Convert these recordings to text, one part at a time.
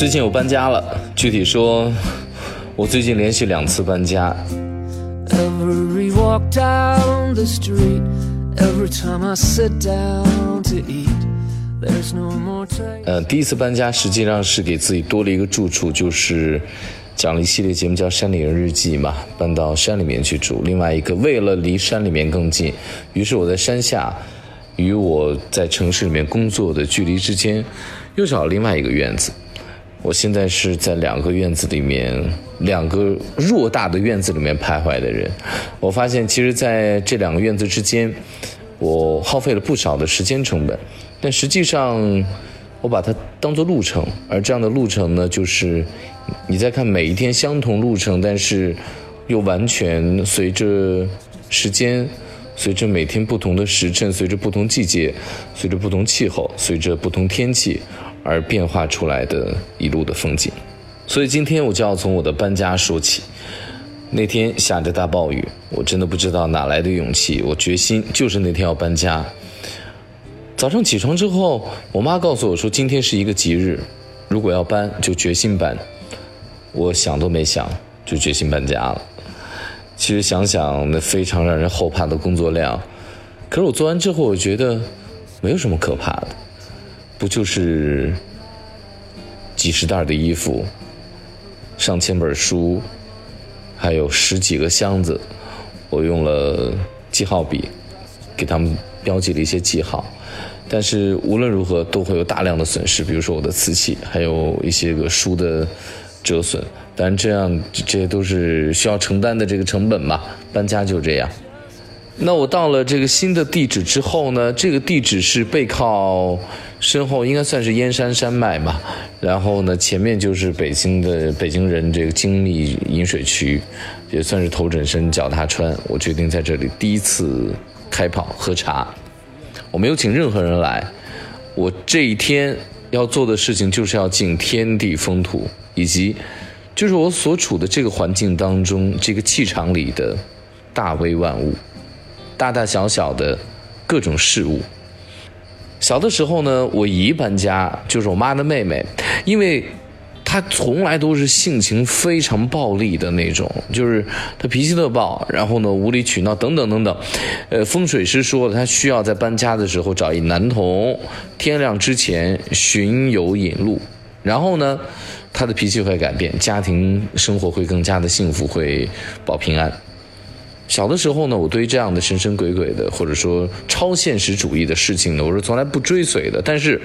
最近我搬家了，具体说，我最近连续两次搬家。Every walk down the street, every time I sit down to eat, there's no more time. 呃，第一次搬家实际上是给自己多了一个住处，就是讲了一系列节目叫《山里人日记》嘛，搬到山里面去住。另外一个，为了离山里面更近，于是我在山下与我在城市里面工作的距离之间，又找了另外一个院子。我现在是在两个院子里面，两个偌大的院子里面徘徊的人。我发现，其实在这两个院子之间，我耗费了不少的时间成本，但实际上，我把它当做路程。而这样的路程呢，就是你在看每一天相同路程，但是又完全随着时间。随着每天不同的时辰，随着不同季节，随着不同气候，随着不同天气而变化出来的一路的风景。所以今天我就要从我的搬家说起。那天下着大暴雨，我真的不知道哪来的勇气，我决心就是那天要搬家。早上起床之后，我妈告诉我说今天是一个吉日，如果要搬就决心搬。我想都没想就决心搬家了。其实想想那非常让人后怕的工作量，可是我做完之后，我觉得没有什么可怕的，不就是几十袋的衣服、上千本书，还有十几个箱子，我用了记号笔给他们标记了一些记号，但是无论如何都会有大量的损失，比如说我的瓷器，还有一些个书的折损。但这样，这些都是需要承担的这个成本嘛。搬家就这样。那我到了这个新的地址之后呢，这个地址是背靠身后应该算是燕山山脉嘛。然后呢，前面就是北京的北京人这个精密饮水区，也算是头枕深脚踏川。我决定在这里第一次开跑喝茶。我没有请任何人来，我这一天要做的事情就是要敬天地风土以及。就是我所处的这个环境当中，这个气场里的大威万物，大大小小的各种事物。小的时候呢，我姨搬家，就是我妈的妹妹，因为她从来都是性情非常暴力的那种，就是她脾气特暴，然后呢无理取闹等等等等。呃，风水师说了，她需要在搬家的时候找一男童，天亮之前巡游引路，然后呢。他的脾气会改变，家庭生活会更加的幸福，会保平安。小的时候呢，我对于这样的神神鬼鬼的，或者说超现实主义的事情呢，我是从来不追随的。但是，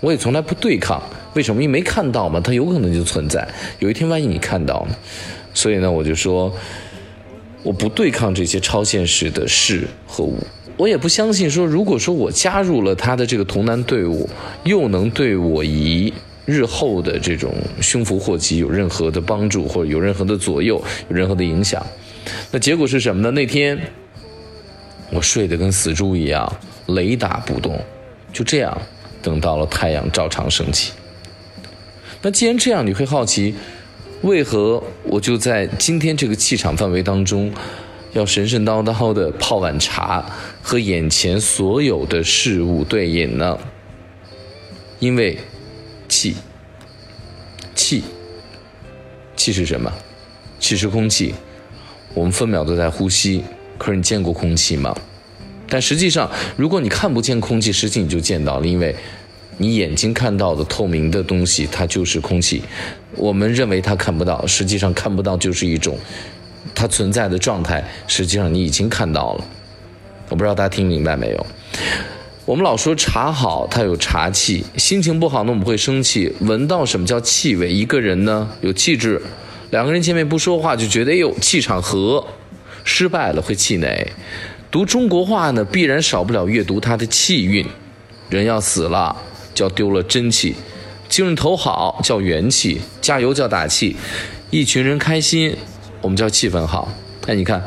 我也从来不对抗。为什么？因为没看到嘛，它有可能就存在。有一天，万一你看到呢？所以呢，我就说，我不对抗这些超现实的事和物。我也不相信说，如果说我加入了他的这个童男队伍，又能对我姨。日后的这种胸伏祸吉有任何的帮助，或者有任何的左右，有任何的影响，那结果是什么呢？那天我睡得跟死猪一样，雷打不动，就这样等到了太阳照常升起。那既然这样，你会好奇，为何我就在今天这个气场范围当中，要神神叨叨的泡碗茶，和眼前所有的事物对饮呢？因为。气，气，气是什么？气是空气，我们分秒都在呼吸。可是你见过空气吗？但实际上，如果你看不见空气，实际你就见到了，因为你眼睛看到的透明的东西，它就是空气。我们认为它看不到，实际上看不到就是一种它存在的状态。实际上你已经看到了。我不知道大家听明白没有？我们老说茶好，它有茶气；心情不好呢，我们会生气。闻到什么叫气味？一个人呢有气质，两个人见面不说话就觉得哎呦气场和，失败了会气馁。读中国话呢，必然少不了阅读它的气韵。人要死了，叫丢了真气；精神头好，叫元气；加油叫打气；一群人开心，我们叫气氛好。哎，你看，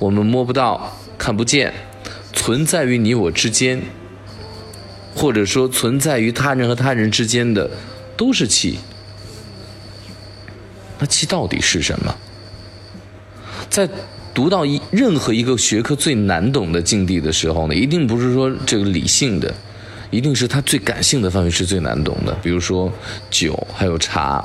我们摸不到，看不见。存在于你我之间，或者说存在于他人和他人之间的，都是气。那气到底是什么？在读到一任何一个学科最难懂的境地的时候呢，一定不是说这个理性的，一定是它最感性的范围是最难懂的。比如说酒，还有茶。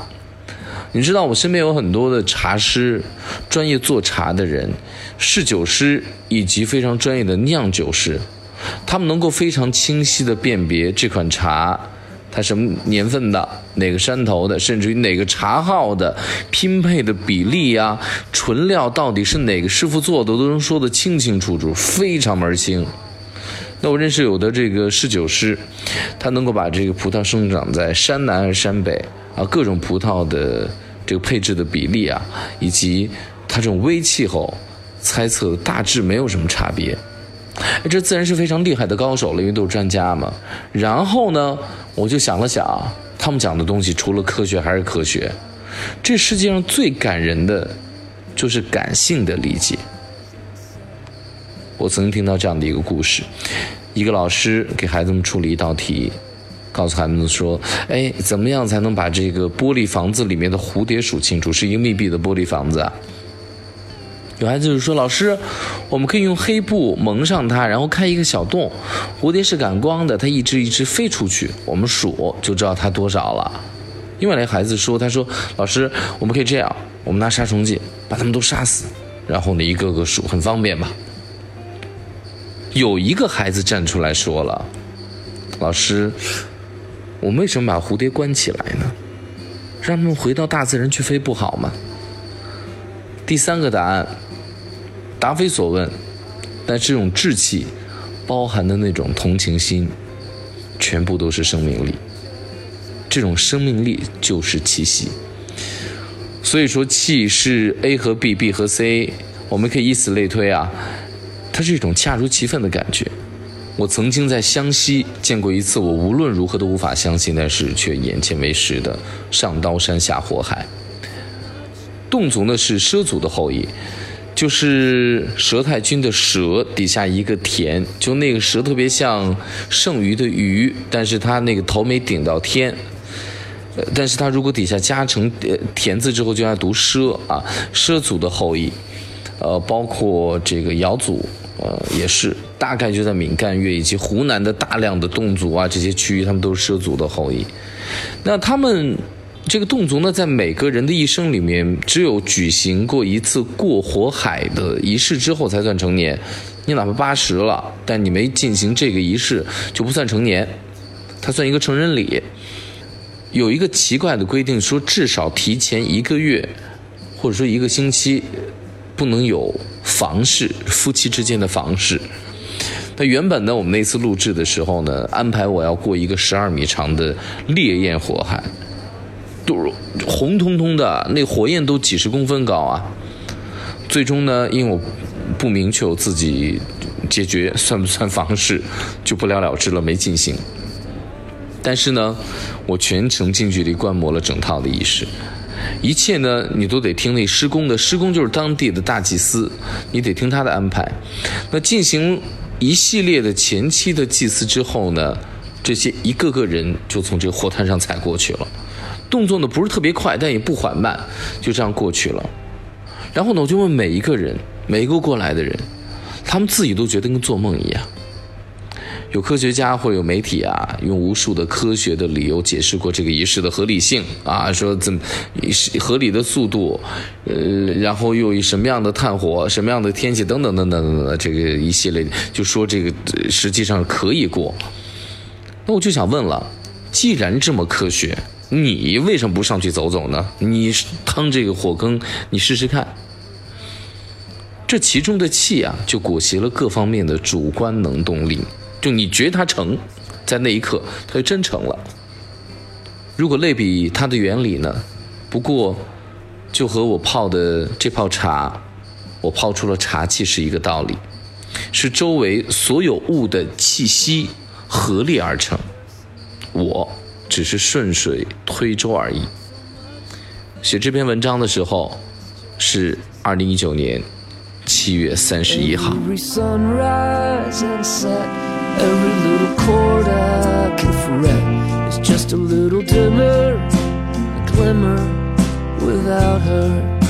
你知道我身边有很多的茶师，专业做茶的人，侍酒师以及非常专业的酿酒师，他们能够非常清晰地辨别这款茶，它什么年份的，哪个山头的，甚至于哪个茶号的，拼配的比例呀，纯料到底是哪个师傅做的，都能说得清清楚楚，非常门清。那我认识有的这个侍酒师，他能够把这个葡萄生长在山南还是山北啊，各种葡萄的。这个配置的比例啊，以及它这种微气候，猜测大致没有什么差别。这自然是非常厉害的高手了，因为都是专家嘛。然后呢，我就想了想，他们讲的东西除了科学还是科学。这世界上最感人的，就是感性的理解。我曾经听到这样的一个故事：一个老师给孩子们出了一道题。告诉孩子们说：“哎，怎么样才能把这个玻璃房子里面的蝴蝶数清楚？是一个密闭的玻璃房子。”有孩子就说：“老师，我们可以用黑布蒙上它，然后开一个小洞，蝴蝶是感光的，它一只一只飞出去，我们数就知道它多少了。”另外一个孩子说：“他说，老师，我们可以这样，我们拿杀虫剂把它们都杀死，然后呢一个个数，很方便吧？”有一个孩子站出来说了：“老师。”我们为什么把蝴蝶关起来呢？让他们回到大自然去飞不好吗？第三个答案答非所问，但这种志气包含的那种同情心，全部都是生命力。这种生命力就是气息。所以说，气是 A 和 B，B 和 C，我们可以以此类推啊，它是一种恰如其分的感觉。我曾经在湘西见过一次，我无论如何都无法相信，但是却眼见为实的上刀山下火海。侗族呢是畲族的后裔，就是佘太君的佘底下一个田，就那个佘特别像剩余的余，但是他那个头没顶到天，但是他如果底下加成呃田字之后，就要读畲啊，畲族的后裔，呃，包括这个瑶族。呃，也是，大概就在闽赣粤以及湖南的大量的侗族啊这些区域，他们都是畲族的后裔。那他们这个侗族呢，在每个人的一生里面，只有举行过一次过火海的仪式之后才算成年。你哪怕八十了，但你没进行这个仪式，就不算成年，它算一个成人礼。有一个奇怪的规定，说至少提前一个月，或者说一个星期。不能有房事，夫妻之间的房事。那原本呢，我们那次录制的时候呢，安排我要过一个十二米长的烈焰火海，都红彤彤的，那火焰都几十公分高啊。最终呢，因为我不明确我自己解决算不算房事，就不了了之了，没进行。但是呢，我全程近距离观摩了整套的仪式。一切呢，你都得听那施工的，施工就是当地的大祭司，你得听他的安排。那进行一系列的前期的祭祀之后呢，这些一个个人就从这个火摊上踩过去了，动作呢不是特别快，但也不缓慢，就这样过去了。然后呢，我就问每一个人，每一个过来的人，他们自己都觉得跟做梦一样。有科学家或有媒体啊，用无数的科学的理由解释过这个仪式的合理性啊，说怎么合理的速度，呃，然后又以什么样的炭火、什么样的天气等等等等等等，这个一系列就说这个实际上可以过。那我就想问了，既然这么科学，你为什么不上去走走呢？你趟这个火坑，你试试看。这其中的气啊，就裹挟了各方面的主观能动力。就你觉得它成，在那一刻它就真成了。如果类比它的原理呢？不过，就和我泡的这泡茶，我泡出了茶气是一个道理，是周围所有物的气息合力而成，我只是顺水推舟而已。写这篇文章的时候是二零一九年七月三十一号。Every little chord I can fret is just a little dimmer, a glimmer without her.